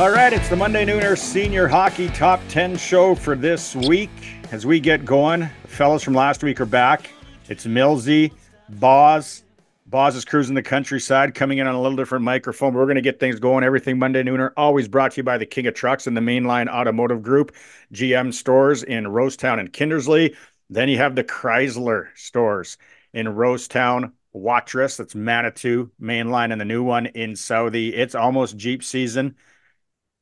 All right, it's the Monday Nooner Senior Hockey Top 10 show for this week. As we get going, the fellas from last week are back. It's Millsy, Boz. Boz is cruising the countryside, coming in on a little different microphone. We're going to get things going. Everything Monday Nooner, always brought to you by the King of Trucks and the Mainline Automotive Group, GM stores in Rosetown and Kindersley. Then you have the Chrysler stores in Rosetown, Watrous. That's Manitou, Mainline, and the new one in Southey. It's almost Jeep season.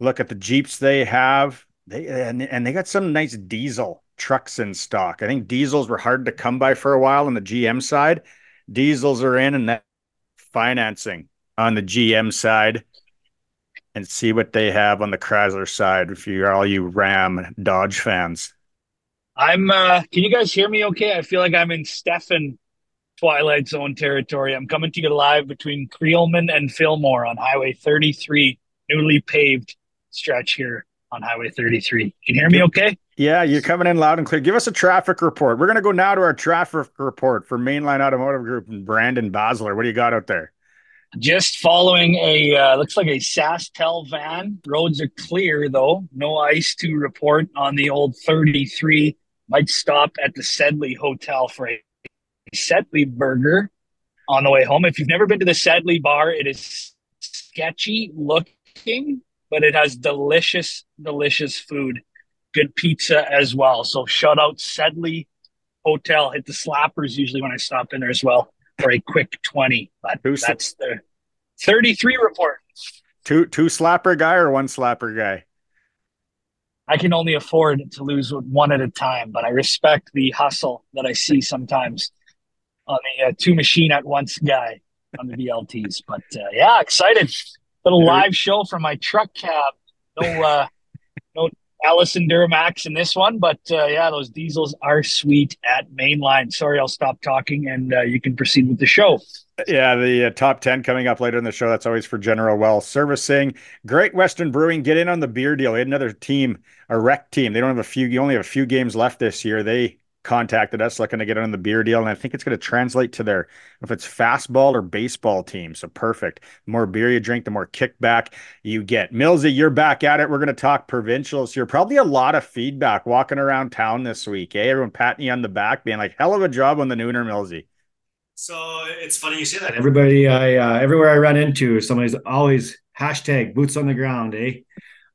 Look at the Jeeps they have. They and, and they got some nice diesel trucks in stock. I think diesels were hard to come by for a while on the GM side. Diesels are in and that financing on the GM side and see what they have on the Chrysler side if you're all you Ram Dodge fans. I'm uh can you guys hear me okay? I feel like I'm in Stefan Twilight Zone territory. I'm coming to you live between Creelman and Fillmore on Highway 33, newly paved stretch here on Highway 33. Can you hear me okay? Yeah, you're coming in loud and clear. Give us a traffic report. We're going to go now to our traffic report for Mainline Automotive Group and Brandon Basler. What do you got out there? Just following a uh, looks like a SaskTel van. Roads are clear though. No ice to report on the old 33. Might stop at the Sedley Hotel for a Sedley burger on the way home. If you've never been to the Sedley bar, it is sketchy looking, but it has delicious, delicious food good pizza as well. So shout out Sedley Hotel. Hit the slappers usually when I stop in there as well for a quick 20. But two that's the 33 report. Two two slapper guy or one slapper guy? I can only afford to lose one at a time, but I respect the hustle that I see sometimes on the uh, two machine at once guy on the VLTs. But uh, yeah, excited. Little live show from my truck cab. No, uh, no Allison Duramax in this one, but uh, yeah, those diesels are sweet at mainline. Sorry, I'll stop talking and uh, you can proceed with the show. Yeah, the uh, top 10 coming up later in the show. That's always for General Well Servicing. Great Western Brewing, get in on the beer deal. They had another team, a rec team. They don't have a few, you only have a few games left this year. They contacted us looking to get on the beer deal. And I think it's going to translate to their, if it's fastball or baseball team. So perfect. The more beer you drink, the more kickback you get. Millsy, you're back at it. We're going to talk provincials here. Probably a lot of feedback walking around town this week. Eh? Everyone patting you on the back, being like, hell of a job on the Nooner Millsy. So it's funny you say that. Everybody, I uh, everywhere I run into, somebody's always hashtag boots on the ground. Eh,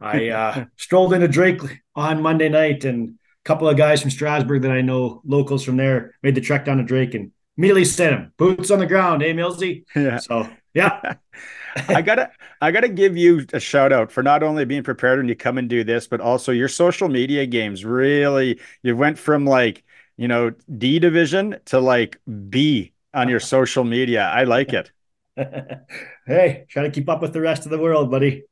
I uh, strolled into Drake on Monday night and couple of guys from Strasbourg that I know, locals from there, made the trek down to Drake and immediately sent him boots on the ground, eh, Millsy? Yeah. So yeah. I gotta I gotta give you a shout out for not only being prepared when you come and do this, but also your social media games. Really, you went from like, you know, D division to like B on your social media. I like it. hey, try to keep up with the rest of the world, buddy.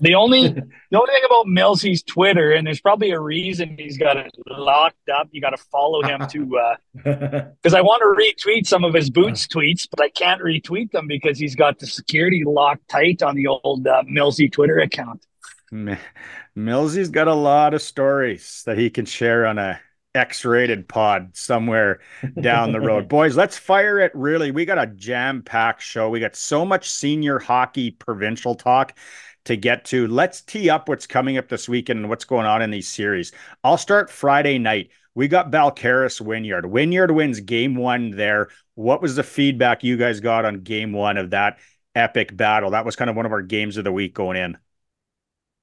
The only the only thing about Millsy's Twitter, and there's probably a reason he's got it locked up. You got to follow him to because uh, I want to retweet some of his boots tweets, but I can't retweet them because he's got the security locked tight on the old uh, Millsy Twitter account. Millsy's got a lot of stories that he can share on a X-rated pod somewhere down the road. Boys, let's fire it really. We got a jam-packed show. We got so much senior hockey provincial talk to get to. Let's tee up what's coming up this weekend and what's going on in these series. I'll start Friday night. We got Balcarres Wynyard. Wynyard wins game one there. What was the feedback you guys got on game one of that epic battle? That was kind of one of our games of the week going in.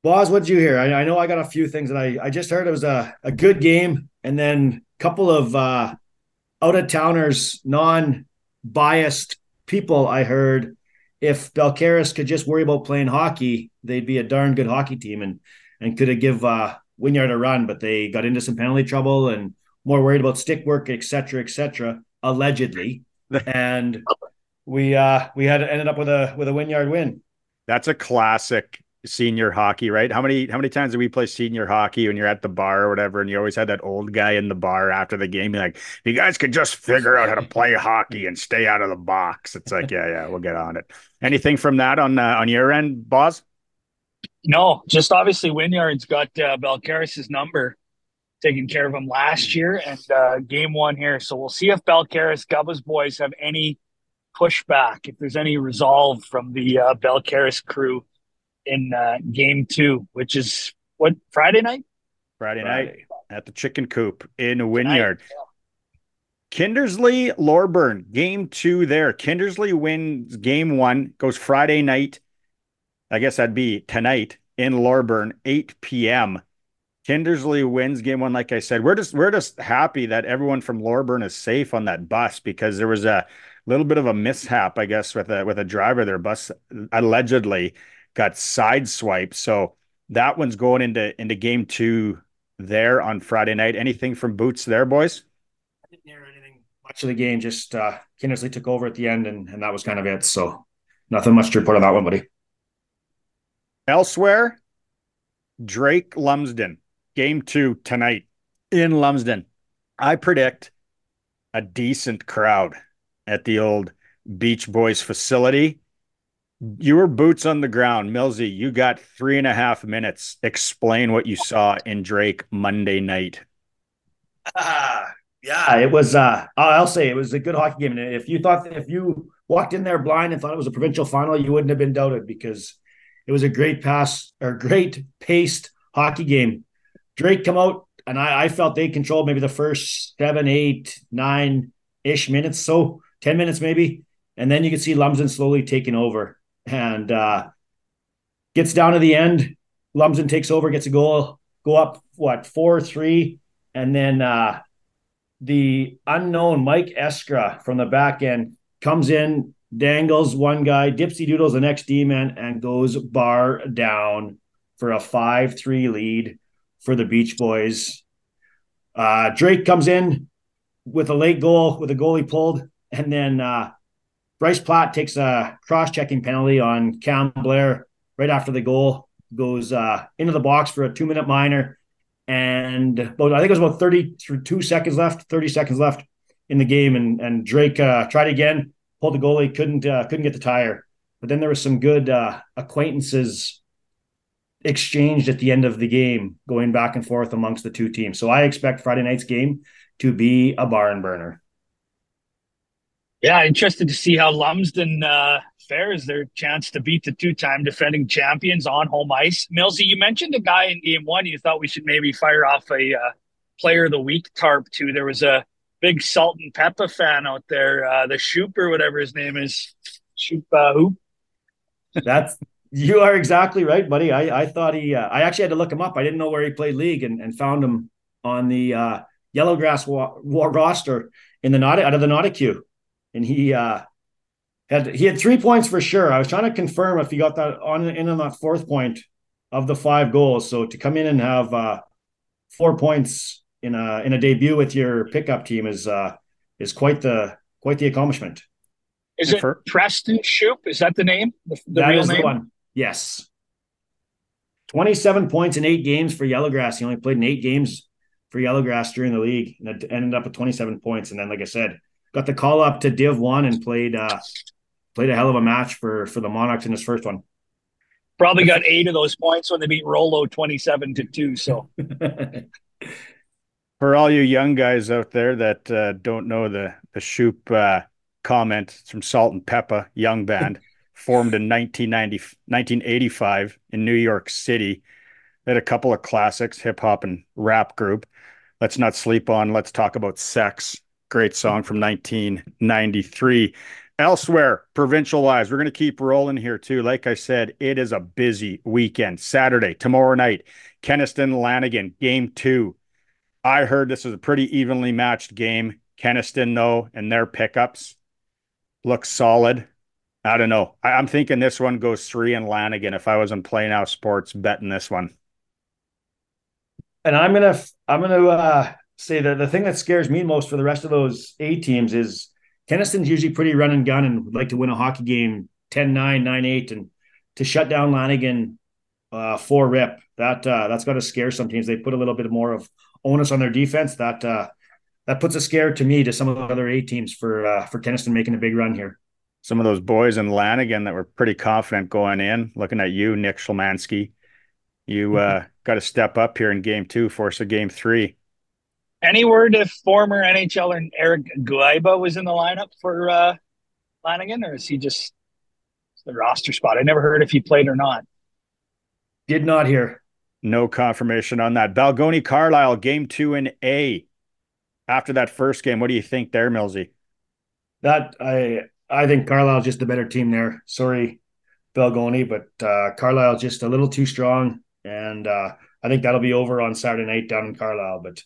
Boz, what did you hear? I, I, know I got a few things that I, I just heard it was a, a good game and then a couple of uh, out of towners, non biased people I heard if Balcarres could just worry about playing hockey, they'd be a darn good hockey team and and could have give uh, Wynyard a run, but they got into some penalty trouble and more worried about stick work, etc., etc. allegedly, and we uh we had ended up with a with a Wynyard win. That's a classic senior hockey, right? How many how many times do we play senior hockey when you're at the bar or whatever, and you always had that old guy in the bar after the game, like, you guys could just figure out how to play hockey and stay out of the box. It's like, yeah, yeah, we'll get on it. Anything from that on uh, on your end, Boz? No, just obviously Wynyard's got uh, Balcarres's number, taking care of him last year and uh, game one here. So we'll see if Balcarres Gubba's boys have any pushback, if there's any resolve from the uh, Balcarres crew in uh, game two, which is what Friday night. Friday, Friday. night at the Chicken Coop in Wynyard. Kindersley Loreburn, game two there. Kindersley wins game one, goes Friday night. I guess that'd be tonight in Loreburn, 8 p.m. Kindersley wins game one, like I said. We're just we're just happy that everyone from Loreburn is safe on that bus because there was a little bit of a mishap, I guess, with a with a driver. Their bus allegedly got sideswiped. So that one's going into into game two there on Friday night. Anything from Boots there, boys? I didn't hear anything much of the game. Just uh, Kindersley took over at the end, and, and that was kind of it. So nothing much to report on that one, buddy. Elsewhere, Drake Lumsden, game two tonight in Lumsden. I predict a decent crowd at the old Beach Boys facility. You were boots on the ground. Millsy, you got three and a half minutes. Explain what you saw in Drake Monday night. Uh, yeah, it was uh I'll say it was a good hockey game. And if you thought if you walked in there blind and thought it was a provincial final, you wouldn't have been doubted because it was a great pass or great paced hockey game. Drake come out and I, I felt they controlled maybe the first seven, eight, nine ish minutes, so 10 minutes maybe. And then you could see Lumsden slowly taking over and uh, gets down to the end. Lumsden takes over, gets a goal, go up what four three, and then uh, the unknown Mike Eskra from the back end comes in, dangles one guy, dipsy doodles the next D man, and goes bar down for a five three lead for the Beach Boys. Uh, Drake comes in with a late goal with a goalie pulled, and then uh, Bryce Platt takes a cross-checking penalty on Cam Blair right after the goal, goes uh, into the box for a two-minute minor, and about, I think it was about 32 seconds left, 30 seconds left in the game, and and Drake uh, tried again, pulled the goalie, couldn't uh, couldn't get the tire, but then there was some good uh, acquaintances exchanged at the end of the game, going back and forth amongst the two teams. So I expect Friday night's game to be a barn burner. Yeah, interested to see how Lumsden uh, fares their chance to beat the two-time defending champions on home ice. Millsy, you mentioned a guy in game one. You thought we should maybe fire off a uh, player of the week tarp to. There was a big Salt-N-Pepa fan out there, uh, the Shoop or whatever his name is. Shoop uh? That's you are exactly right, buddy. I, I thought he. Uh, I actually had to look him up. I didn't know where he played league, and, and found him on the uh, Yellowgrass wa- wa- roster in the not out of the Nautica and he uh, had he had three points for sure. I was trying to confirm if he got that on in on that fourth point of the five goals. So to come in and have uh, four points in a in a debut with your pickup team is uh, is quite the quite the accomplishment. Is it for, Preston Shoop? Is that the name? The, the that is name? the one. Yes. 27 points in eight games for Yellowgrass. He only played in eight games for Yellowgrass during the league and it ended up with 27 points. And then, like I said, got the call up to Div One and played uh, played a hell of a match for for the Monarchs in his first one. Probably got eight of those points when they beat Rollo twenty seven to two. So. for all you young guys out there that uh, don't know the the Shoop uh, comment, it's from Salt-N-Pepa Young Band, formed in 1990, 1985 in New York City. They had a couple of classics, hip hop and rap group. Let's not sleep on. Let's talk about sex. Great song from 1993. Elsewhere, provincial wise, we're going to keep rolling here too. Like I said, it is a busy weekend. Saturday, tomorrow night, Kenaston Lanigan, game two. I heard this was a pretty evenly matched game. Kenaston, though, and their pickups look solid. I don't know. I, am thinking this one goes three and Lanigan if I was in Now Sports betting this one. And I'm gonna I'm gonna uh say that the thing that scares me most for the rest of those A teams is Kenaston's usually pretty run and gun and would like to win a hockey game 10 9, 9 8. And to shut down Lanigan uh, four rip, that uh, that's got to scare some teams. They put a little bit more of onus on their defense. That uh, that puts a scare to me to some of the other eight teams for uh, for Kenaston making a big run here. Some of those boys in Lanigan that were pretty confident going in, looking at you, Nick Schlemansky. You uh, got to step up here in game two, force a game three. Any word if former NHLer Eric Guaiba was in the lineup for uh, Lanigan, or is he just the roster spot? I never heard if he played or not. Did not hear. No confirmation on that. Balgonie Carlyle, game two in A. After that first game, what do you think there, Millsy? That I I think Carlyle's just a better team there. Sorry, Balgonie, but uh, Carlyle's just a little too strong, and uh, I think that'll be over on Saturday night down in Carlyle. But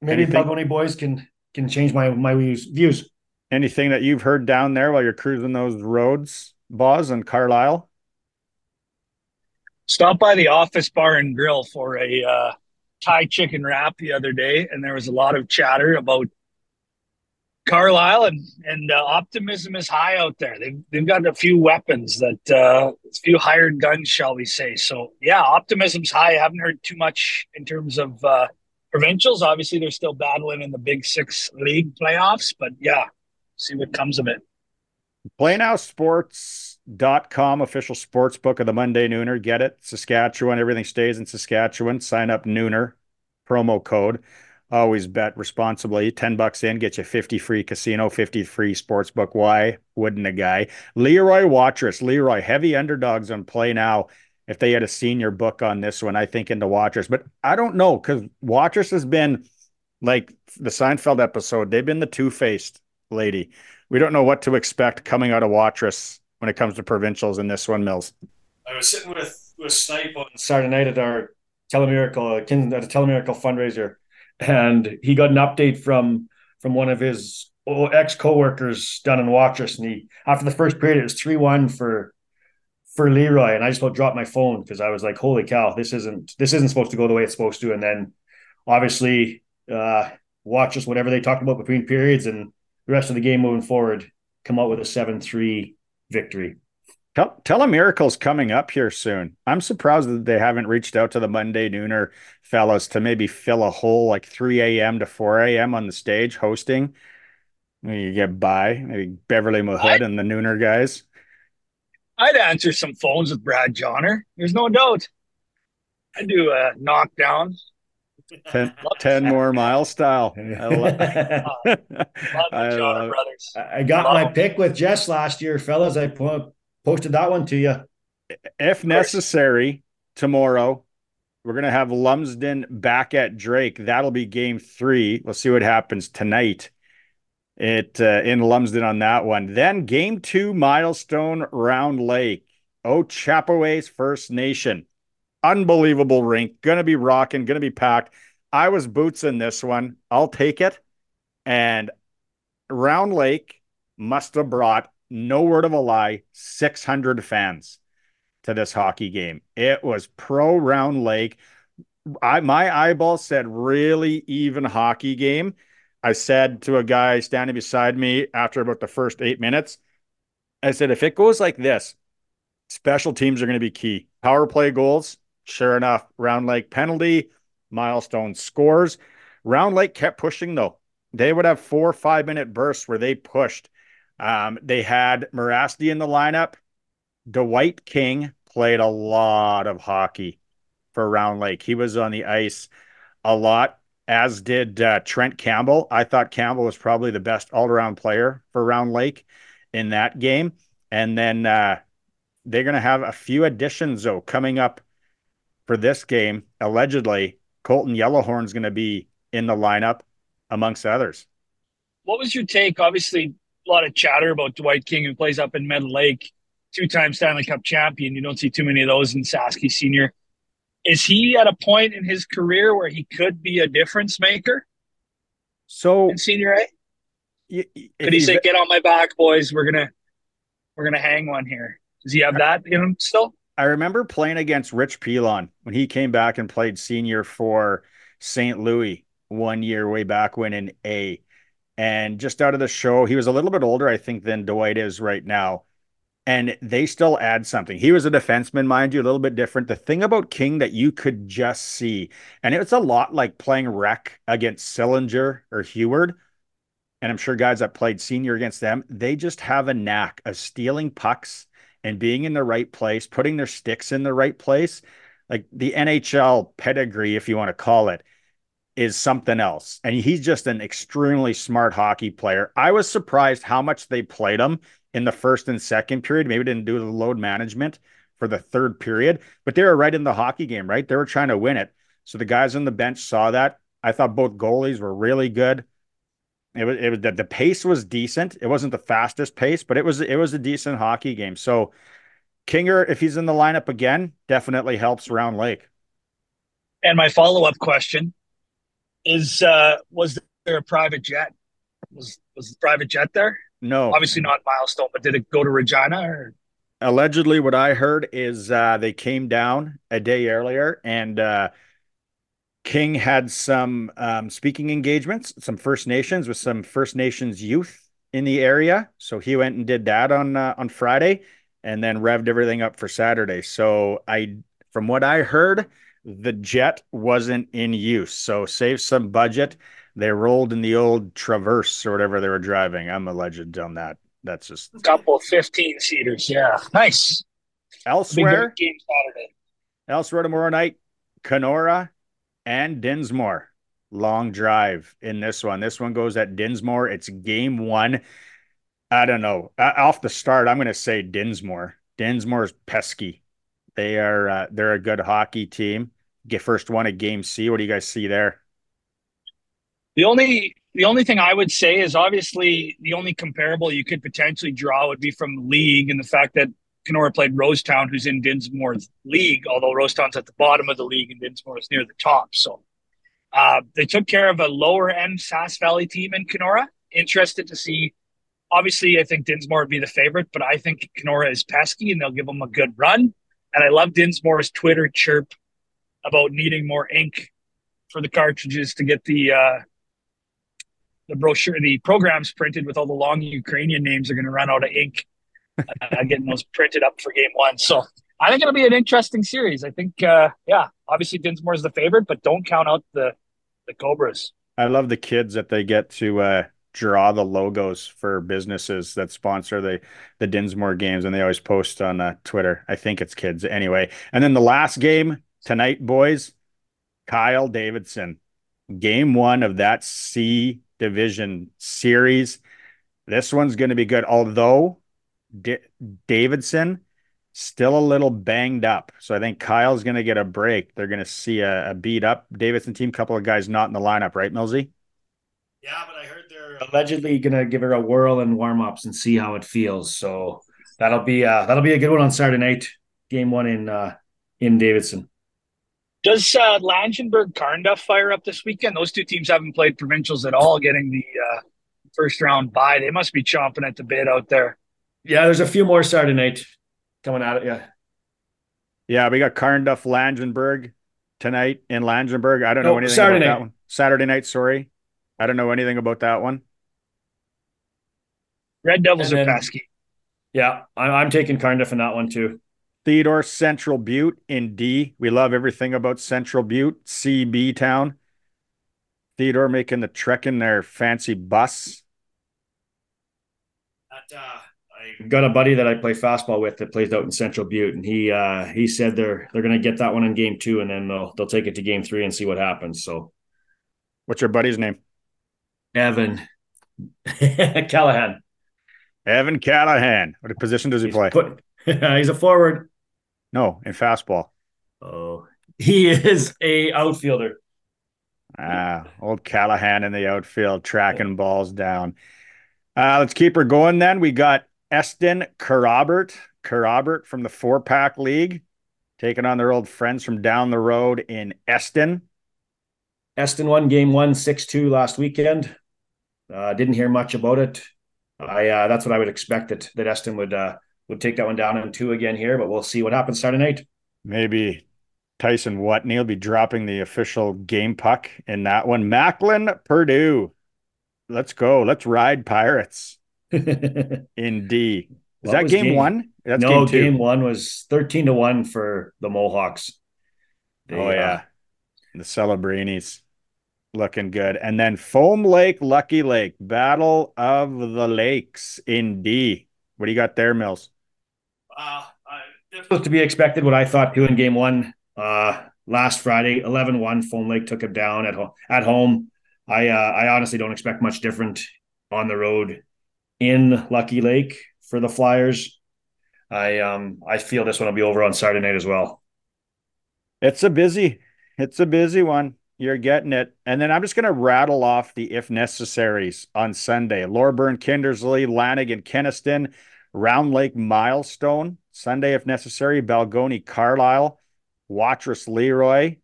maybe Anything? Balgonie boys can can change my my views. Anything that you've heard down there while you're cruising those roads, Boz and Carlyle? Stopped by the office bar and grill for a uh, Thai chicken wrap the other day, and there was a lot of chatter about Carlyle, and and uh, optimism is high out there. They've they've got a few weapons that uh, a few hired guns, shall we say? So yeah, optimism's high. I haven't heard too much in terms of uh, provincials. Obviously, they're still battling in the Big Six league playoffs, but yeah, see what comes of it. PlayNowSports.com, official sports book of the Monday Nooner. Get it? Saskatchewan. Everything stays in Saskatchewan. Sign up Nooner, promo code. Always bet responsibly. 10 bucks in, get you 50 free casino, 50 free sports book. Why wouldn't a guy? Leroy Watrous. Leroy, heavy underdogs on play now. If they had a senior book on this one, I think into Watrous. But I don't know because Watrous has been like the Seinfeld episode. They've been the two faced lady we don't know what to expect coming out of Watrous when it comes to provincials in this one, Mills. I was sitting with with Snipe on Saturday night at our Telemiracle at a Telemiracle fundraiser, and he got an update from from one of his ex coworkers down in Watrous, and he after the first period it was three one for for Leroy, and I just about dropped my phone because I was like, "Holy cow, this isn't this isn't supposed to go the way it's supposed to." And then obviously, uh, Watrous whatever they talked about between periods, and the rest of the game moving forward, come out with a 7 3 victory. Tell, Telemiracle's coming up here soon. I'm surprised that they haven't reached out to the Monday Nooner fellas to maybe fill a hole like 3 a.m. to 4 a.m. on the stage hosting. You get by, maybe Beverly Mahood and the Nooner guys. I'd answer some phones with Brad Johner. There's no doubt. I do a knockdown 10, 10 more mile style. I, love, I, love I got love my them. pick with Jess last year, fellas. I po- posted that one to you. If necessary, tomorrow we're going to have Lumsden back at Drake. That'll be game three. We'll see what happens tonight it uh, in Lumsden on that one. Then game two, Milestone Round Lake. Oh, Chapoways First Nation unbelievable rink. Going to be rocking, going to be packed. I was boots in this one. I'll take it. And Round Lake must have brought, no word of a lie, 600 fans to this hockey game. It was pro Round Lake. I my eyeball said really even hockey game. I said to a guy standing beside me after about the first eight minutes, I said, if it goes like this, special teams are going to be key. Power play goals, Sure enough, Round Lake penalty, milestone scores. Round Lake kept pushing though. They would have four five minute bursts where they pushed. Um, they had Morasti in the lineup. Dwight King played a lot of hockey for Round Lake. He was on the ice a lot, as did uh, Trent Campbell. I thought Campbell was probably the best all around player for Round Lake in that game. And then uh, they're going to have a few additions, though, coming up for this game, allegedly, Colton Yellowhorn's going to be in the lineup amongst others. What was your take? Obviously, a lot of chatter about Dwight King, who plays up in Med Lake, two time Stanley Cup champion. You don't see too many of those in Sasky Senior. Is he at a point in his career where he could be a difference maker? So in Senior A, could he say, "Get on my back, boys. We're gonna we're gonna hang one here"? Does he have that in him still? I remember playing against Rich Pilon when he came back and played senior for St. Louis one year way back when in A. And just out of the show, he was a little bit older, I think, than Dwight is right now. And they still add something. He was a defenseman, mind you, a little bit different. The thing about King that you could just see, and it's a lot like playing rec against Sillinger or Heward. And I'm sure guys that played senior against them, they just have a knack of stealing pucks and being in the right place, putting their sticks in the right place, like the NHL pedigree, if you want to call it, is something else. And he's just an extremely smart hockey player. I was surprised how much they played him in the first and second period. Maybe didn't do the load management for the third period, but they were right in the hockey game, right? They were trying to win it. So the guys on the bench saw that. I thought both goalies were really good. It was it was the, the pace was decent. It wasn't the fastest pace, but it was it was a decent hockey game. So Kinger, if he's in the lineup again, definitely helps Round Lake. And my follow up question is: uh, Was there a private jet? Was was the private jet there? No, obviously not milestone, but did it go to Regina? Or? Allegedly, what I heard is uh, they came down a day earlier and. Uh, King had some um, speaking engagements, some First Nations with some First Nations youth in the area. So he went and did that on uh, on Friday, and then revved everything up for Saturday. So I, from what I heard, the jet wasn't in use. So save some budget. They rolled in the old Traverse or whatever they were driving. I'm a legend on that. That's just a couple 15 seaters. Yeah, nice. Elsewhere, game Saturday. Elsewhere tomorrow night, Canora and Dinsmore. Long drive in this one. This one goes at Dinsmore. It's game one. I don't know. Off the start, I'm going to say Dinsmore. Dinsmore's pesky. They are uh, they're a good hockey team. Get first one at game C. What do you guys see there? The only the only thing I would say is obviously the only comparable you could potentially draw would be from league and the fact that Canora played Rosetown, who's in Dinsmore's league, although Rosetown's at the bottom of the league and Dinsmore is near the top. So uh, they took care of a lower end Sask Valley team in Canora. Interested to see. Obviously, I think Dinsmore would be the favorite, but I think Canora is pesky and they'll give them a good run. And I love Dinsmore's Twitter chirp about needing more ink for the cartridges to get the uh, the brochure, the programs printed with all the long Ukrainian names are going to run out of ink uh, getting those printed up for game one. So I think it'll be an interesting series. I think, uh, yeah, obviously Dinsmore is the favorite, but don't count out the the Cobras. I love the kids that they get to uh, draw the logos for businesses that sponsor the the Dinsmore games, and they always post on uh, Twitter. I think it's kids anyway. And then the last game tonight, boys, Kyle Davidson, game one of that C division series. This one's going to be good, although D- Davidson still a little banged up. So I think Kyle's going to get a break. They're going to see a, a, beat up Davidson team. Couple of guys not in the lineup, right, Millsy? Yeah, but I heard they're allegedly going to give her a whirl in warm ups and see how it feels. So that'll be uh, that'll be a good one on Saturday night, game one in uh, in Davidson. Does uh, Langenburg Carnduff fire up this weekend? Those two teams haven't played provincials at all, getting the uh, first round bye. They must be chomping at the bit out there. Yeah, there's a few more Saturday night coming at it. Yeah. Yeah, we got Carnduff Langenburg tonight in Langenburg. I don't know anything Saturday about night. that one. Saturday night, sorry. I don't know anything about that one. Red Devils then, are pesky. Yeah, I'm, I'm taking Carnduff in that one too. Theodore Central Butte in D. We love everything about Central Butte, CB town. Theodore making the trek in their fancy bus. That, uh, I got a buddy that I play fastball with that plays out in Central Butte, and he uh, he said they're they're going to get that one in game two, and then they'll they'll take it to game three and see what happens. So, what's your buddy's name? Evan Callahan. Evan Callahan. What position does he he's play? Put, he's a forward. No, in fastball. Oh, he is a outfielder. Ah, old Callahan in the outfield, tracking balls down. Uh, let's keep her going then. We got Eston Kerrobert, Kerrobert from the four pack league, taking on their old friends from down the road in Eston. Eston won game one, 6 2 last weekend. Uh, didn't hear much about it. I uh, That's what I would expect that, that Eston would uh, would take that one down in two again here, but we'll see what happens Saturday night. Maybe Tyson Watney will be dropping the official game puck in that one. Macklin, Perdue. Let's go. Let's ride Pirates. in D. Is what that game, game, one? That's no, game, game, one was 13 to 1 for the Mohawks. They, oh, yeah. Uh, the Celebrinis looking good. And then Foam Lake, Lucky Lake, Battle of the Lakes in D. What do you got there, Mills? Uh, this was to be expected. What I thought too in game one uh, last Friday, 11 1. Foam Lake took it down at, ho- at home. I, uh, I honestly don't expect much different on the road in Lucky Lake for the Flyers. I um I feel this one will be over on Saturday night as well. It's a busy, it's a busy one. You're getting it. And then I'm just going to rattle off the if necessaries on Sunday. Loreburn, Kindersley, Lanigan, Kenaston, Round Lake, Milestone. Sunday, if necessary, Balgonie, Carlyle, Watrous, Leroy,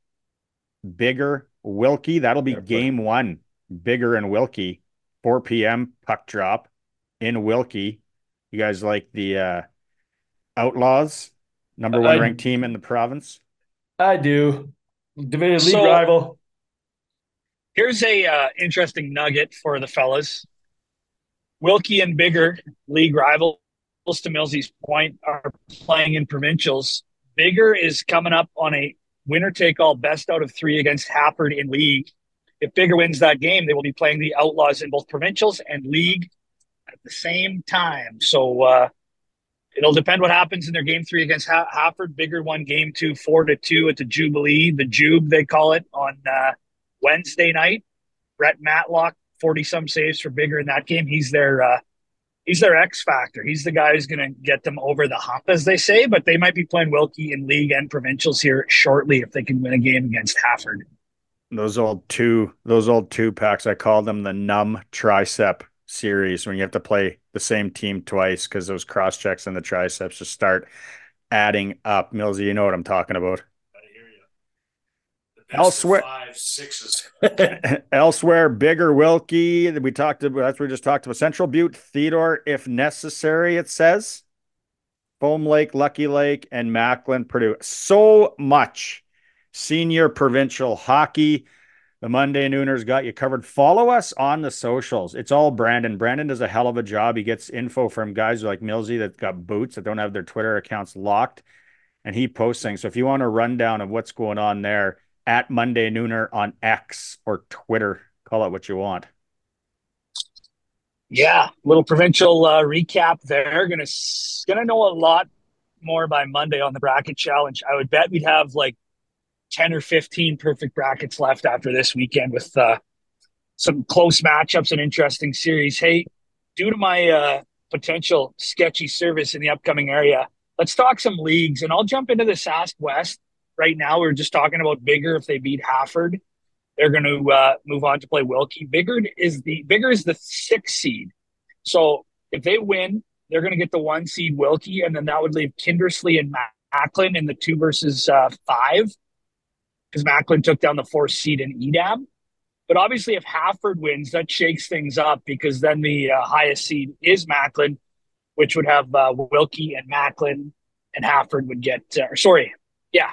Biggar, Wilkie. That'll be game one. Biggar and Wilkie, 4 p.m. puck drop in Wilkie. You guys like the uh, Outlaws, number one I, ranked team in the province? I do. Division so, league rival. Here's a uh, interesting nugget for the fellas. Wilkie and Biggar, league rivals to Millsy's point, are playing in provincials. Biggar is coming up on a winner take all best out of three against Hafford in league. If Biggar wins that game, they will be playing the Outlaws in both provincials and league at the same time. So uh, it'll depend what happens in their game three against ha- Hafford. Biggar won game two, four to two at the Jubilee, the Jube they call it on uh, Wednesday night. Brett Matlock, forty some saves for Biggar in that game. He's their uh, he's their X factor. He's the guy who's going to get them over the hump, as they say. But they might be playing Wilkie in league and provincials here shortly if they can win a game against Hafford. Those old two, those old two packs. I call them the numb tricep series when you have to play the same team twice because those cross checks and the triceps just start adding up. Millsy, you know what I'm talking about. I hear you. Elsewhere, five sixes. elsewhere, Biggar Wilkie. We talked about that's we just talked about. Central Butte, Theodore, if necessary. It says Foam Lake, Lucky Lake, and Macklin, Perdue. So much senior provincial hockey. The Monday Nooners got you covered. Follow us on the socials. It's all Brandon. Brandon does a hell of a job. He gets info from guys like Millsy that got boots that don't have their Twitter accounts locked, and he posts things. So if you want a rundown of what's going on there, at Monday Nooner on X or Twitter, call it what you want. Yeah, little provincial uh, recap there. Gonna gonna know a lot more by Monday on the bracket challenge. I would bet we'd have like 10 or 15 perfect brackets left after this weekend with uh, some close matchups and interesting series. Hey, due to my uh, potential sketchy service in the upcoming area, let's talk some leagues and I'll jump into the Sask West right now. We are just talking about Biggar. if they beat Hafford. They're going to uh, move on to play Wilkie. Biggar is the Biggar is the sixth seed. So if they win, they're going to get the one seed Wilkie, and then that would leave Kindersley and Macklin in the two versus uh, five because Macklin took down the fourth seed in Edam. But obviously, if Hafford wins, that shakes things up because then the uh, highest seed is Macklin, which would have uh, Wilkie and Macklin, and Hafford would get, uh, sorry, yeah,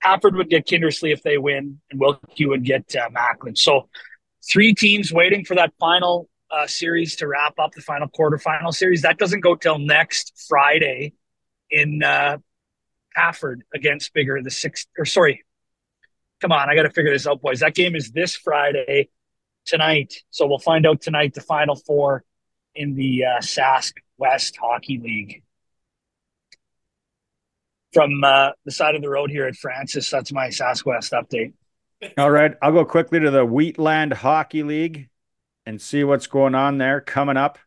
Hafford would get Kindersley if they win, and Wilkie would get uh, Macklin. So, three teams waiting for that final uh, series to wrap up the final quarterfinal series. That doesn't go till next Friday in uh, Hafford against Biggar, the sixth, or sorry, come on, I got to figure this out, boys. That game is this Friday tonight. So we'll find out tonight the final four in the uh, Sask West Hockey League. From uh, the side of the road here at Francis, that's my Sask West update. All right. I'll go quickly to the Wheatland Hockey League and see what's going on there coming up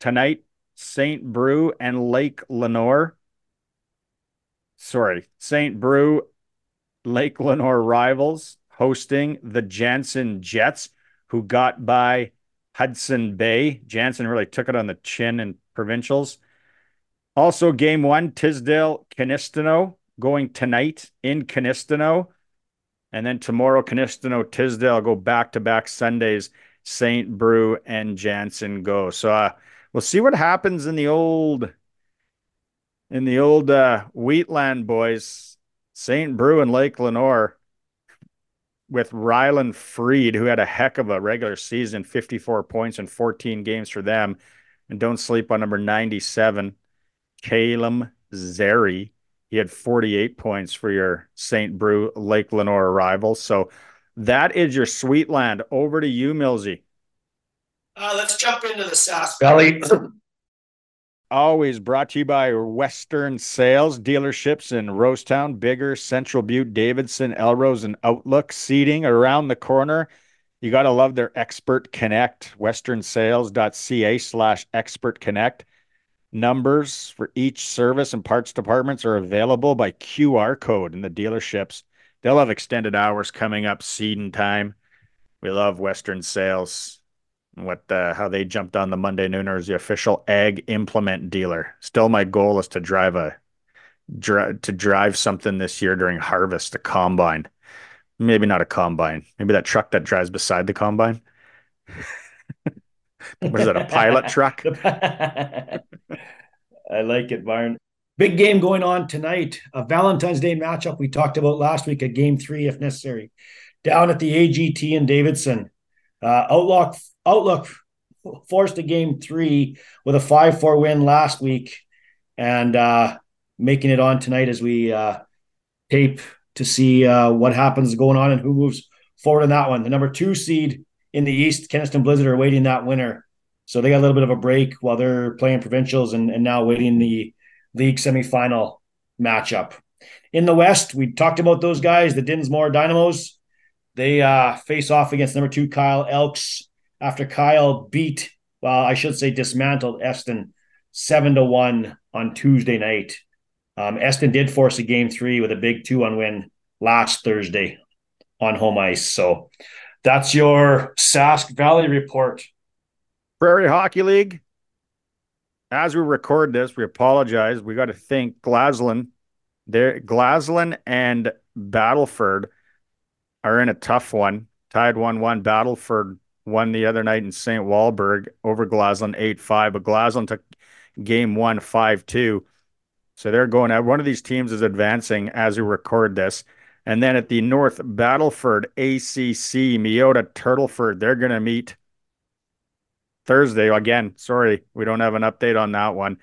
tonight. St. Brieux and Lake Lenore. Sorry, St. Brieux Lake Lenore rivals hosting the Jansen Jets, who got by Hudson Bay. Jansen really took it on the chin in provincials. Also, game one, Tisdale Kinistino going tonight in Kinistino. And then tomorrow, Kinistino, Tisdale go back to back Sundays. St. Brieux and Jansen go. So uh, we'll see what happens in the old in the old uh, Wheatland boys. St. Brieux and Lake Lenore with Rylan Freed, who had a heck of a regular season, 54 points in 14 games for them. And don't sleep on number 97, Calum Zeri. He had 48 points for your St. Brieux Lake Lenore rivals. So that is your Sweetland. Over to you, Millsy. Uh, let's jump into the Sask Valley Always brought to you by Western Sales dealerships in Rosetown, Biggar, Central Butte, Davidson, Elrose, and Outlook. Seating around the corner. You got to love their Expert Connect, westernsales.ca slash expert connect. numbers for each service and parts departments are available by QR code in the dealerships. They'll have extended hours coming up seeding time. We love Western Sales. What the how they jumped on the Monday Nooner as the official ag implement dealer. Still, my goal is to drive a dri- to drive something this year during harvest, a combine. Maybe not a combine. Maybe that truck that drives beside the combine. what is that? A pilot truck? I like it, Byron. Big game going on tonight. A Valentine's Day matchup we talked about last week at Game Three, if necessary, down at the AGT in Davidson. Uh, Outlook Outlook forced a Game Three with a five-four win last week, and uh, making it on tonight as we uh, tape to see uh, what happens going on and who moves forward in that one. The number two seed in the East, Kenaston Blizzard, are waiting that winner. So they got a little bit of a break while they're playing provincials and, and now waiting the league semifinal matchup. In the West, we talked about those guys, the Dinsmore Dynamos. They uh, face off against number two Kyle Elks after Kyle beat, well, I should say dismantled Eston seven to one on Tuesday night. Um, Eston did force a game three with a big two on win last Thursday on home ice. So that's your Sask Valley report. Prairie Hockey League. As we record this, we apologize. We got to thank Glaslyn. There, Glaslyn and Battleford are in a tough one. Tied one-one. Battleford won the other night in St. Walburg over Glaslyn eight-five, but Glaslyn took game one five-two. So they're going out. One of these teams is advancing as we record this. And then at the North Battleford ACC, Meota Turtleford, they're going to meet Thursday. Again, sorry, we don't have an update on that one.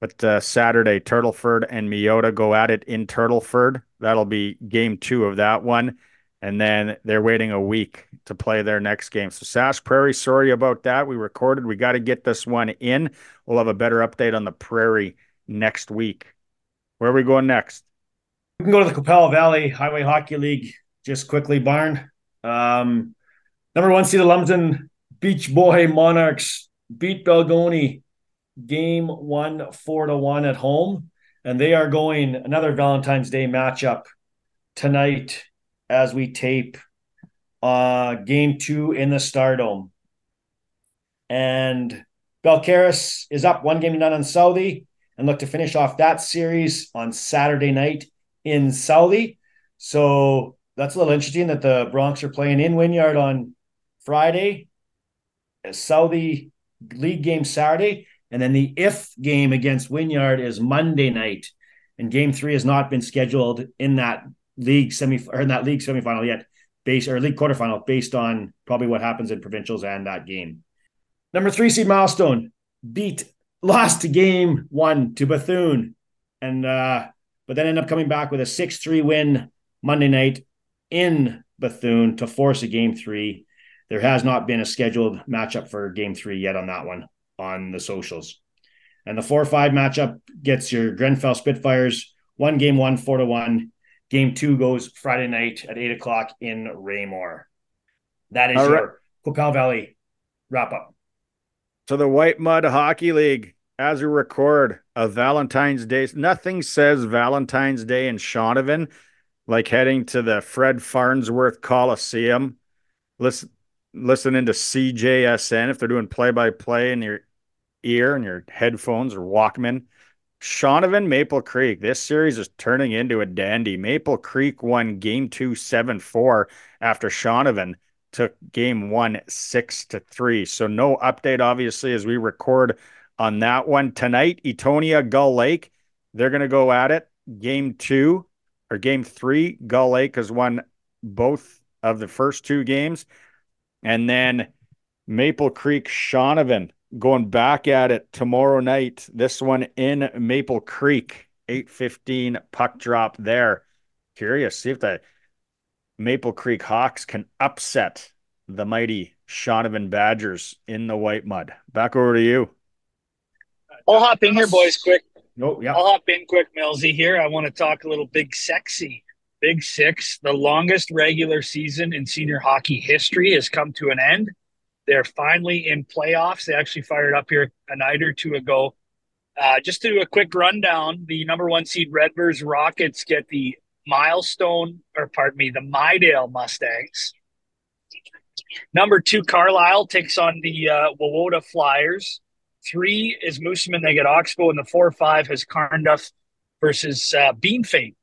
But uh, Saturday, Turtleford and Meota go at it in Turtleford. That'll be game two of that one. And then they're waiting a week to play their next game. So, Sask Prairie, sorry about that. We recorded. We got to get this one in. We'll have a better update on the Prairie next week. Where are we going next? We can go to the Qu'Appelle Valley Highway Hockey League just quickly, Barn. Um, number one seed, Lumsden Beach Boy Monarchs beat Balgonie game one, four to one at home. And they are going another Valentine's Day matchup tonight as we tape uh, game two in the Stardome. And Balcarres is up one game to none on Southey and look to finish off that series on Saturday night in Southey. So that's a little interesting that the Bronx are playing in Wynyard on Friday, Southey league game Saturday, and then the if game against Wynyard is Monday night. And game three has not been scheduled in that league semi or in that league semifinal yet, based or league quarterfinal, based on probably what happens in provincials and that game. Number three seed milestone beat lost game one to Bethune, and uh, but then end up coming back with a six three win Monday night in Bethune to force a game three. There has not been a scheduled matchup for game three yet on that one on the socials. And the four five matchup gets your Grenfell Spitfires one game one four to one. Game two goes Friday night at eight o'clock in Raymore. That is All your right. Valley wrap up. So the White Mud Hockey League, as we record a Valentine's Day, nothing says Valentine's Day in Shaunavon like heading to the Fred Farnsworth Coliseum, listen, listening to CJSN if they're doing play by play in your ear and your headphones or Walkman. Shaunavon Maple Creek. This series is turning into a dandy. Maple Creek won game two, seven, four after Shaunavon took game one six to three. So no update, obviously, as we record on that one tonight. Eatonia Gull Lake, they're going to go at it. Game two or game three, Gull Lake has won both of the first two games, and then Maple Creek Shaunavon going back at it tomorrow night. This one in Maple Creek, eight fifteen puck drop there. Curious, see if the Maple Creek Hawks can upset the mighty Shaunavon Badgers in the white mud. Back over to you. I'll hop in here, boys, quick. Oh, yeah. I'll hop in quick, Millsy here. I want to talk a little big sexy. Big Six, the longest regular season in senior hockey history, has come to an end. They're finally in playoffs. They actually fired up here a night or two ago. Uh, just to do a quick rundown, the number one seed Redvers Rockets get the milestone, or pardon me, the Midale Mustangs. Number two, Carlyle takes on the uh, Wawota Flyers. Three is Moosomin. They get Oxbow, and the four or five has Carnduff versus uh, Bienfait,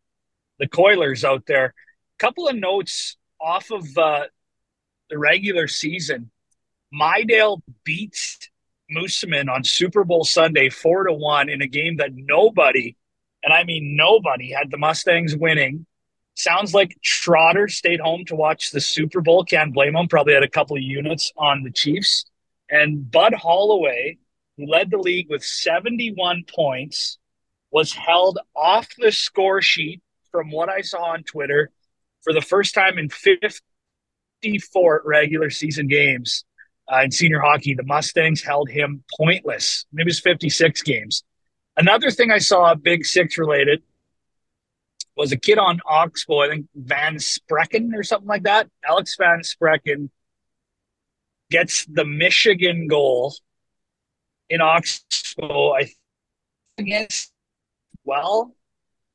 the Coalers out there. A Couple of notes off of uh, the regular season. Midale beats Moosomin on Super Bowl Sunday four to one in a game that nobody, and I mean nobody, had the Mustangs winning. Sounds like Trotter stayed home to watch the Super Bowl. Can't blame him. Probably had a couple of units on the Chiefs. And Bud Holloway, who led the league with 71 points, was held off the score sheet from what I saw on Twitter for the first time in 54 regular season games uh, in senior hockey. The Mustangs held him pointless. Maybe it was 56 games. Another thing I saw, Big Six related, was a kid on Oxbow, I think Van Sprecken or something like that. Alex Van Sprecken gets the Michigan goal in Oxbow. I think well,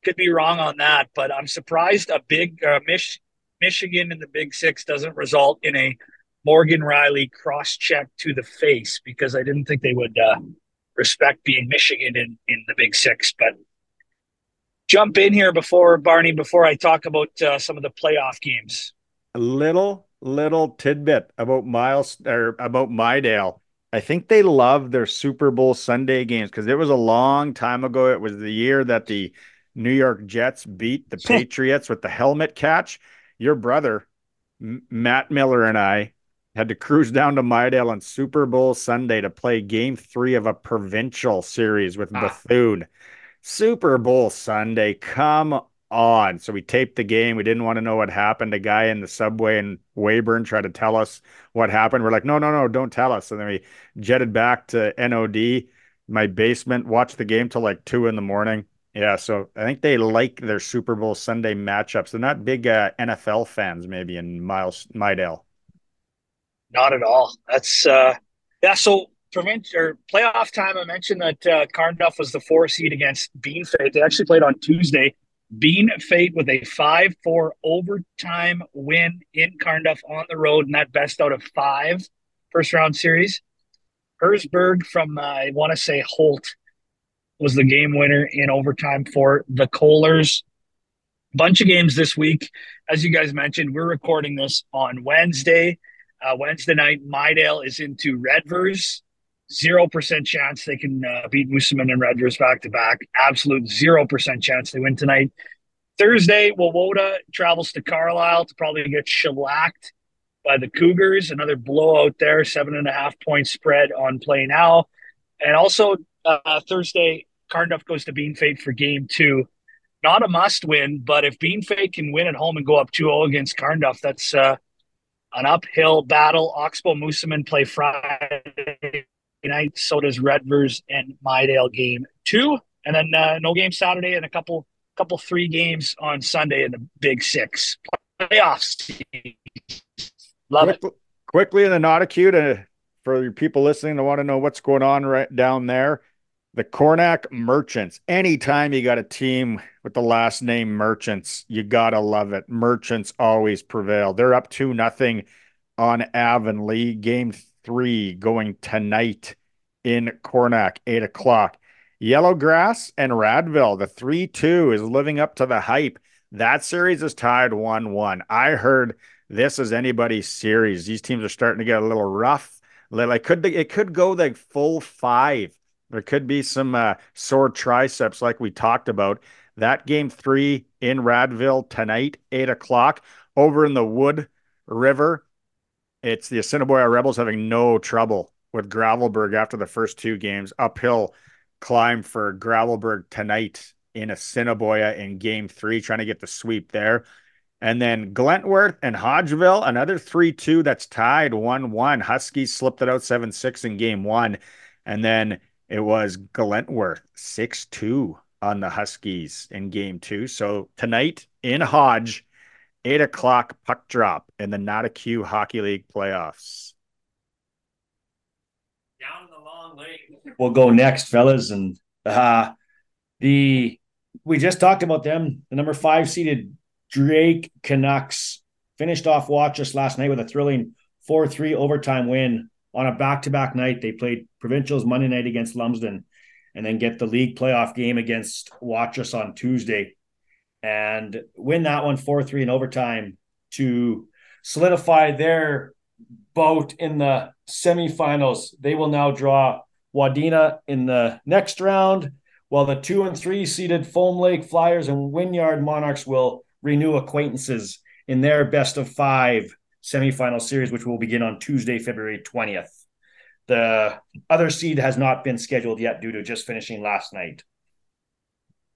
could be wrong on that, but I'm surprised a big uh, Mich- Michigan in the Big Six doesn't result in a Morgan Riley cross check to the face because I didn't think they would uh, respect being Michigan in, in the Big Six, but jump in here before Barney before I talk about uh, some of the playoff games. A little little tidbit about Miles or about Midale. I think they love their Super Bowl Sunday games because it was a long time ago. It was the year that the New York Jets beat the Patriots with the helmet catch. Your brother, M- Matt Miller, and I had to cruise down to Midale on Super Bowl Sunday to play game three of a provincial series with ah. Bethune. Super Bowl Sunday. Come on. So we taped the game. We didn't want to know what happened. A guy in the subway in Weyburn tried to tell us what happened. We're like, no, no, no, don't tell us. And then we jetted back to NOD, my basement, watched the game till like two in the morning. Yeah, so I think they like their Super Bowl Sunday matchups. They're not big uh, NFL fans, maybe in Miles Midale. Not at all. That's uh, yeah. So prevent or playoff time, I mentioned that uh, Carnduff was the four seed against Bienfait. They actually played on Tuesday. Bean Fate with a 5 4 overtime win in Carnduff on the road, and that best out of five first round series. Herzberg from, uh, I want to say Holt, was the game winner in overtime for the Coalers. Bunch of games this week. As you guys mentioned, we're recording this on Wednesday. Uh, Wednesday night, Midale is into Redvers zero percent chance they can uh, beat Moosomin and Redvers back to back. Absolute zero percent chance they win tonight. Thursday, Wawota travels to Carlyle to probably get shellacked by the Cougars. Another blowout there, seven and a half point spread on play now. And also uh, Thursday, Carnduff goes to Bienfait for game two. Not a must win, but if Bienfait can win at home and go up 2 0 against Carnduff, that's uh, an uphill battle. Oxbow Moosomin play Friday night. So does Redvers and Midale game two, and then uh, no game Saturday, and a couple couple three games on Sunday in the Big Six playoffs. Love it. Quickly in the not uh, for people listening to want to know what's going on right down there. The Cornac Merchants. Anytime you got a team with the last name Merchants, you gotta love it. Merchants always prevail. They're up two nothing on Avonlea. Game three going tonight in Cornac, eight o'clock. Yellowgrass and Radville, the 3 2 is living up to the hype. That series is tied 1 1. I heard this is anybody's series. These teams are starting to get a little rough. Like could it could go like full five. There could be some uh, sore triceps, like we talked about. That game three in Radville tonight, eight o'clock, over in the Wood River. It's the Assiniboia Rebels having no trouble with Gravelbourg after the first two games. Uphill climb for Gravelbourg tonight in Assiniboia in game three, trying to get the sweep there. And then Glentworth and Hodgeville, another 3 2 that's tied 1 1. Huskies slipped it out 7 6 in game one. And then it was Glentworth 6 2 on the Huskies in game two. So tonight in Hodge, eight o'clock puck drop in the Not a Q Hockey League playoffs. Down the long lane. We'll go next, fellas, and Uh, the we just talked about them. The number five seeded Drake Canucks finished off Watrous last night with a thrilling 4 3 overtime win on a back to back night. They played Provincials Monday night against Lumsden and then get the league playoff game against Watrous on Tuesday and win that one 4 3 in overtime to solidify their boat in the semifinals. They will now draw Wadena in the next round, while the two and three seeded Foam Lake Flyers and Wynyard Monarchs will renew acquaintances in their best of five semifinal series, which will begin on Tuesday, February 20th. The other seed has not been scheduled yet due to just finishing last night.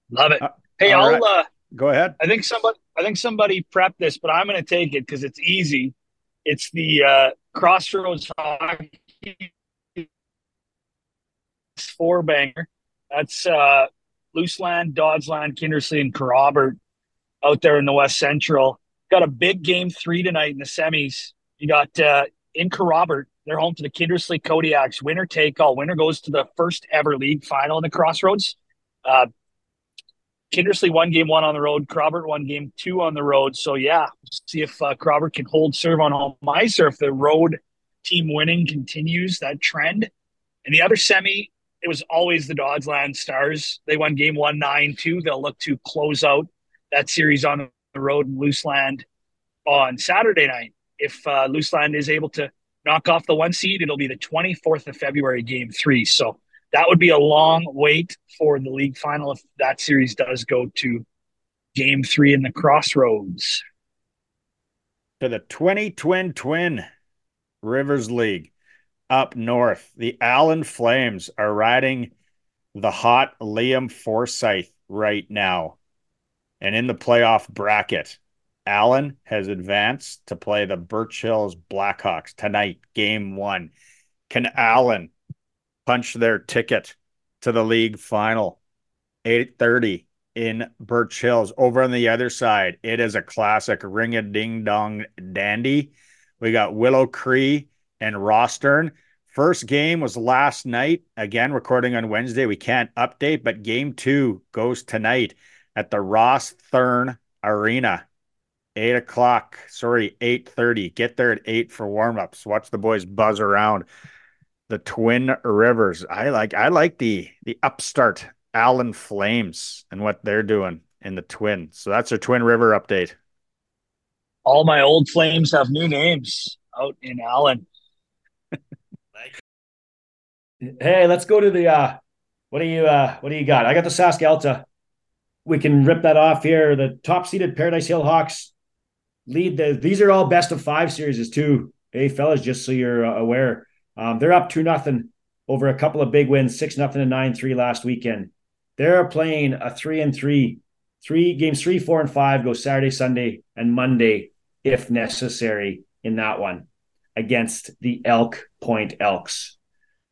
Love it. Uh, hey, I'll right. uh, go ahead. I think somebody I think somebody prepped this, but I'm going to take it because it's easy. It's the uh, Crossroads Hockey four banger. That's uh, Luseland, Dodsland, Kindersley, and Kerrobert out there in the West Central. Got a big game three tonight in the semis. You got uh, in Kerrobert. They're home to the Kindersley Kodiaks. Winner take all. Winner goes to the first ever league final in the Crossroads. Uh, Kindersley won game one on the road. Kerrobert won game two on the road. So yeah, see if uh, Kerrobert can hold serve on home ice or if the road team winning continues that trend. And the other semi, it was always the Dodsland Stars. They won game one nine two. They'll look to close out that series on the road in Luseland on Saturday night. If uh, Luseland is able to knock off the one seed, it'll be the 24th of February, game three. So that would be a long wait for the league final if that series does go to game three in the crossroads. To the 20 twin twin Rivers League up north. The Allan Flames are riding the hot Liam Forsyth right now. And in the playoff bracket, Allan has advanced to play the Birch Hills Blackhawks tonight, game one. Can Allan punch their ticket to the league final? 8:30 in Birch Hills. Over on the other side, it is a classic ring a ding dong dandy. We got Willow Cree and Rosthern. First game was last night. Again, recording on Wednesday. We can't update, but game two goes tonight at the Rosthern Arena. Eight o'clock. Sorry, eight thirty. Get there at eight for warmups. Watch the boys buzz around the Twin Rivers. I like I like the the upstart Allan Flames and what they're doing in the Twin. So that's our Twin River update. All my old Flames have new names out in Allan. hey, let's go to the uh what do you uh what do you got? I got the Sask Alta we can rip that off here. The top seeded Paradise Hill Hawks lead the. These are all best of five series too. Hey fellas, just so you're uh, aware, um, they're up two nothing over a couple of big wins, six nothing and nine three last weekend. They're playing a three and three, three games three, four, and five go Saturday, Sunday, and Monday if necessary in that one against the Elk Point Elks.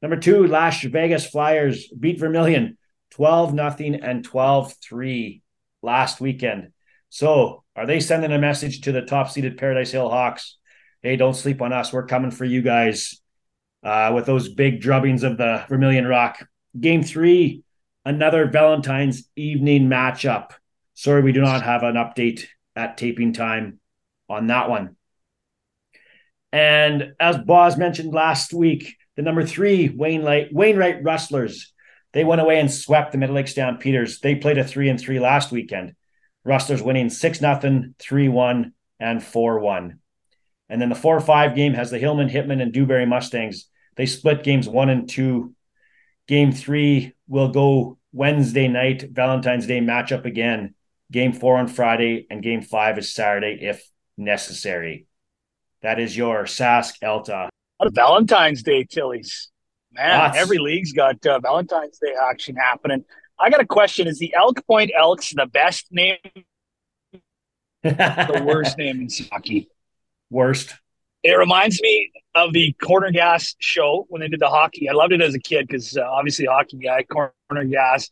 Number two, Las Vegas Flyers beat Vermilion 12 nothing and 12 3 last weekend. So, are they sending a message to the top seeded Paradise Hill Hawks? Hey, don't sleep on us. We're coming for you guys uh, with those big drubbings of the Vermilion Rock. Game three, another Valentine's evening matchup. Sorry, we do not have an update at taping time on that one. And as Boz mentioned last week, the number three Wainwright, Wainwright Rustlers they went away and swept the Middle Lake Stampeders. They played a three and three last weekend. Rustlers winning six nothing, three one, and four one. And then the four five game has the Hillmond, Hitman, and Dewberry Mustangs. They split games one and two. Game three will go Wednesday night, Valentine's Day matchup again. Game four on Friday, and game five is Saturday if necessary. That is your Sask Alta. What a Valentine's Day, Tillies. Man, Lots. every league's got uh, Valentine's Day action happening. I got a question: Is the Elk Point Elks the best name? the worst name in hockey? Worst. It reminds me of the Corner Gas show when they did the hockey. I loved it as a kid because uh, obviously hockey guy, Corner Gas,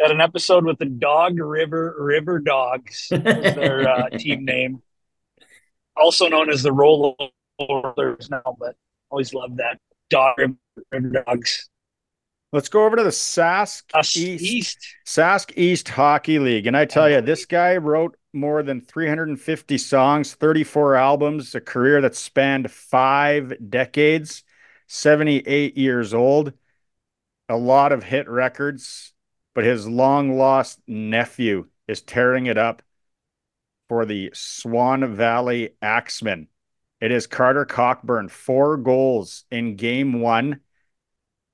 had an episode with the Dog River River Dogs, their uh, team name, also known as the Rollers now. But always loved that Dog River Dogs. Let's go over to the Sask Us East, East. Sask East Hockey League. And I tell you, this guy wrote more than 350 songs, 34 albums, a career that spanned five decades, 78 years old, a lot of hit records. But his long lost nephew is tearing it up for the Swan Valley Axemen. It is Carter Cockburn, four goals in game one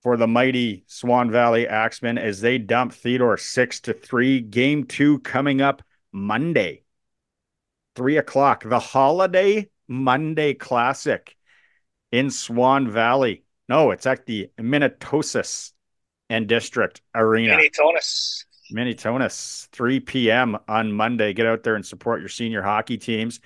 for the mighty Swan Valley Axemen as they dump Theodore six to three. Game two coming up Monday, three o'clock. The Holiday Monday Classic in Swan Valley. No, it's at the Minnetonka and District Arena. Minitonas. Minitonas, 3 p.m. on Monday. Get out there and support your senior hockey teams.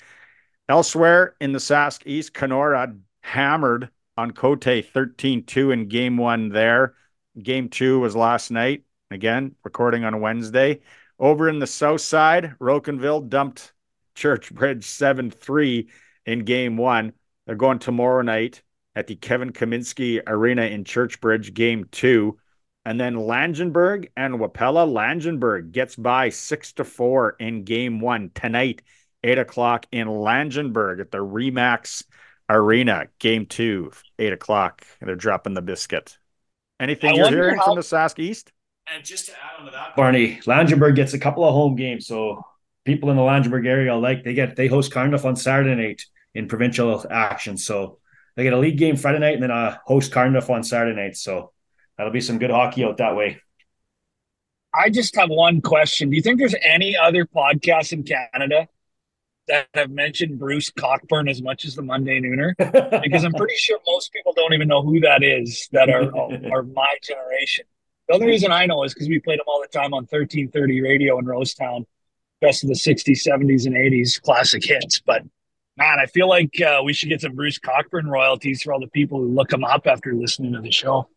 Elsewhere in the Sask East, Canora hammered on Cote 13 2 in game one there. Game two was last night. Again, recording on Wednesday. Over in the south side, Rocanville dumped Churchbridge 7 3 in game one. They're going tomorrow night at the Kevin Kaminski Arena in Churchbridge, game two. And then Langenburg and Wapella. Langenburg gets by six to four in game one tonight, eight o'clock in Langenburg at the Remax Arena, game two, eight o'clock. They're dropping the biscuit. Anything I you're hearing how- from the Sask East? And just to add on to that, Barney, Langenburg gets a couple of home games. So people in the Langenburg area like they get they host Cardiff on Saturday night in provincial action. So they get a league game Friday night and then a host Cardiff on Saturday night. So that'll be some good hockey out that way. I just have one question. Do you think there's any other podcasts in Canada that have mentioned Bruce Cockburn as much as the Monday Nooner? Because I'm pretty sure most people don't even know who that is that are are my generation. The only reason I know is because we played him all the time on 1330 radio in Rosetown, best of the 60s, 70s, and 80s classic hits. But man, I feel like uh, we should get some Bruce Cockburn royalties for all the people who look him up after listening to the show.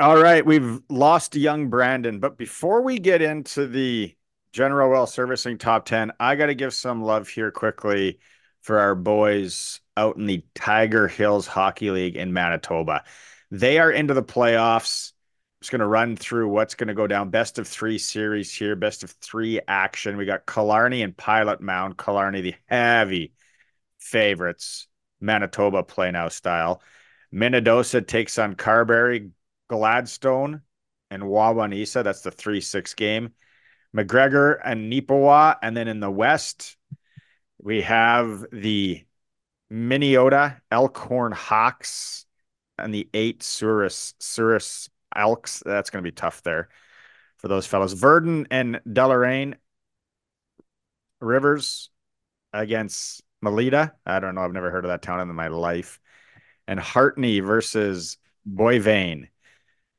All right, we've lost young Brandon, but before we get into the General Well Servicing top 10, I got to give some love here quickly for our boys out in the Tiger Hills Hockey League in Manitoba. They are into the playoffs. Just going to run through what's going to go down. Best of three series here, best of three action. We got Killarney and Pilot Mound. Killarney, the heavy favorites. Manitoba play now style. Minnedosa takes on Carberry. Gladstone and Wawanesa. That's the 3 6 game. MacGregor and Neepawa. And then in the West, we have the Miniota Elkhorn Hawks and the eight Souris Surus Elks. That's going to be tough there for those fellows. Verdun and Deloraine Rivers against Melita. I don't know. I've never heard of that town in my life. And Hartney versus Boissevain.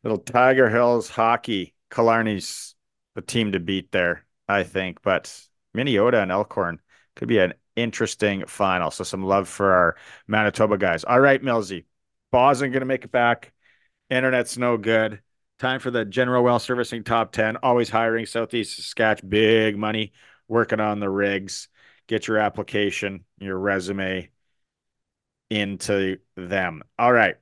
Little Tiger Hills hockey. Killarney's the team to beat there, I think. But Miniota and Elkhorn could be an interesting final. So some love for our Manitoba guys. All right, Millsy. Boston going to make it back. Internet's no good. Time for the General Well Servicing Top 10. Always hiring Southeast Saskatchewan. Big money working on the rigs. Get your application, your resume into them. All right.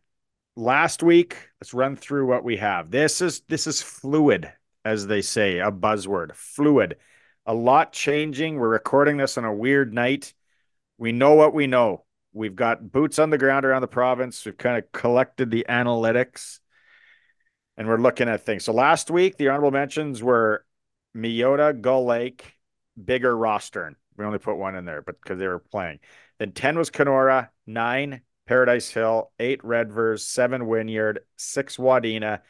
Last week, let's run through what we have. This is this is fluid, as they say, a buzzword. Fluid. A lot changing. We're recording this on a weird night. We know what we know. We've got boots on the ground around the province. We've kind of collected the analytics and we're looking at things. So last week, the honorable mentions were Meota, Gull Lake, Biggar Rosthern. We only put one in there, but because they were playing. Then 10 was Canora, nine Paradise Hill, eight Redvers, seven Wynyard, six Wadena,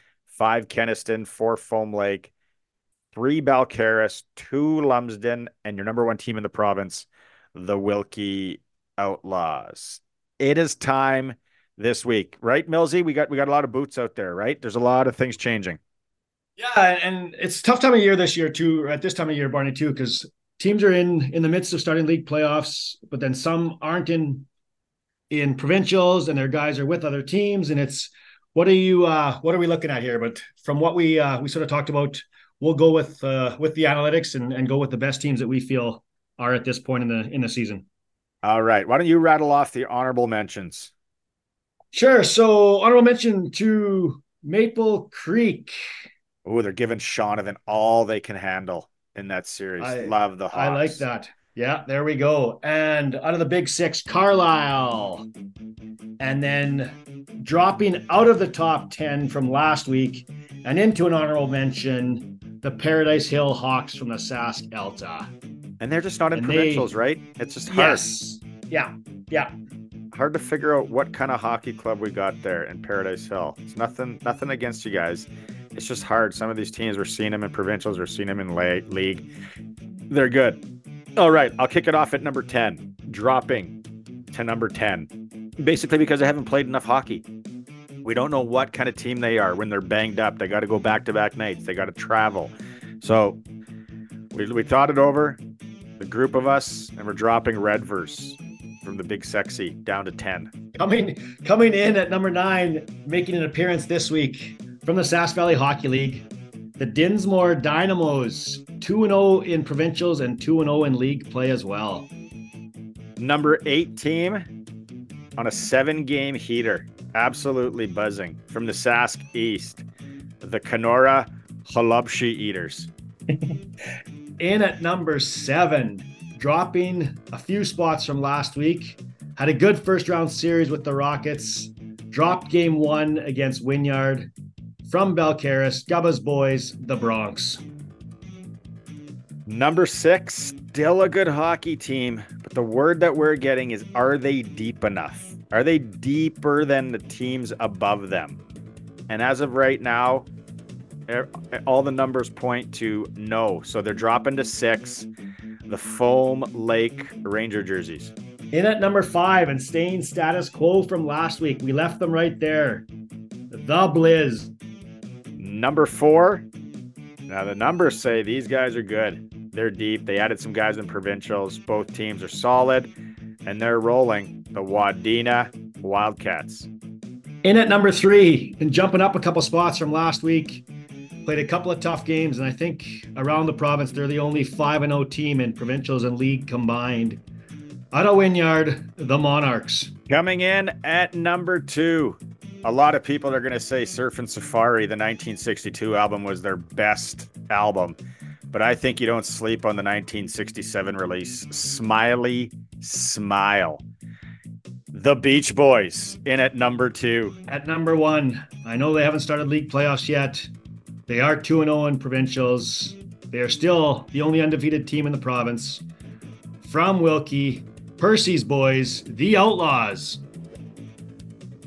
five Kenaston, four Foam Lake, three Balcarres, two Lumsden, and your number one team in the province, the Wilkie Outlaws. It is time this week, right, Millsy? We got we got a lot of boots out there, right? There's a lot of things changing. Yeah, and it's tough time of year this year too, at this time of year, Barney, too, because teams are in in the midst of starting league playoffs, but then some aren't in in provincials, and their guys are with other teams, and it's what are you uh what are we looking at here? But from what we uh we sort of talked about, we'll go with uh with the analytics and and go with the best teams that we feel are at this point in the in the season. All right. Why don't you rattle off the honorable mentions? Sure. So honorable mention to Maple Creek. Oh, they're giving Shaunavon all they can handle in that series. I, Love the Hawks. I like that. Yeah, there we go. And out of the big six, Carlyle. And then dropping out of the top 10 from last week and into an honorable mention, the Paradise Hill Hawks from the Sask Alta. And they're just not in and provincials, they, right? It's just hard. Yes. Yeah. Yeah. Hard to figure out what kind of hockey club we got there in Paradise Hill. It's nothing nothing against you guys. It's just hard. Some of these teams, we're seeing them in provincials, we're seeing them in league. They're good. All right, I'll kick it off at number 10, dropping to number 10. Basically, because I haven't played enough hockey. We don't know what kind of team they are when they're banged up. They got to go back to back nights, they got to travel. So we, we thought it over, the group of us, and we're dropping Redvers from the Big Sexy down to 10. Coming, coming in at number nine, making an appearance this week from the Sask Valley Hockey League, the Dinsmore Dynamos, 2 0 in provincials and 2 0 in league play as well. Number eight team on a seven game heater, absolutely buzzing from the Sask East, the Canora Holubshi Eaters. in at number seven, dropping a few spots from last week. Had a good first round series with the Rockets. Dropped game one against Wynyard from Balcarres, Gubba's Boys, the Bronx. Number six, still a good hockey team, but the word that we're getting is are they deep enough? Are they deeper than the teams above them? And as of right now, all the numbers point to no. So they're dropping to six. The Foam Lake Ranger jerseys. In at number five and staying status quo from last week, we left them right there. The Blizz Number four. Now the numbers say these guys are good. They're deep. They added some guys in provincials. Both teams are solid, and they're rolling. The Wadena Wildcats. In at number three and jumping up a couple spots from last week. Played a couple of tough games, and I think around the province they're the only five and zero oh team in provincials and league combined. Otto Wynyard, the Monarchs. Coming in at number two, a lot of people are going to say Surfin' Safari, the 1962 album, was their best album. But I think you don't sleep on the 1967 release, Smiley Smile. The Beach Boys in at number two. At number one, I know they haven't started league playoffs yet. They are 2 0 in provincials. They are still the only undefeated team in the province. From Wilkie, Percy's Boys, the Outlaws.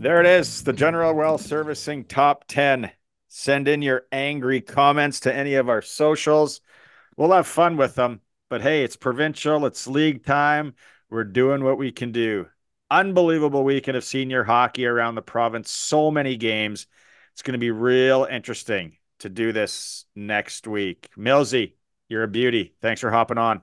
There it is, the General Well Servicing Top 10. Send in your angry comments to any of our socials. We'll have fun with them. But hey, it's provincial, it's league time. We're doing what we can do. Unbelievable weekend of senior hockey around the province. So many games. It's going to be real interesting to do this next week. Millsy, you're a beauty. Thanks for hopping on.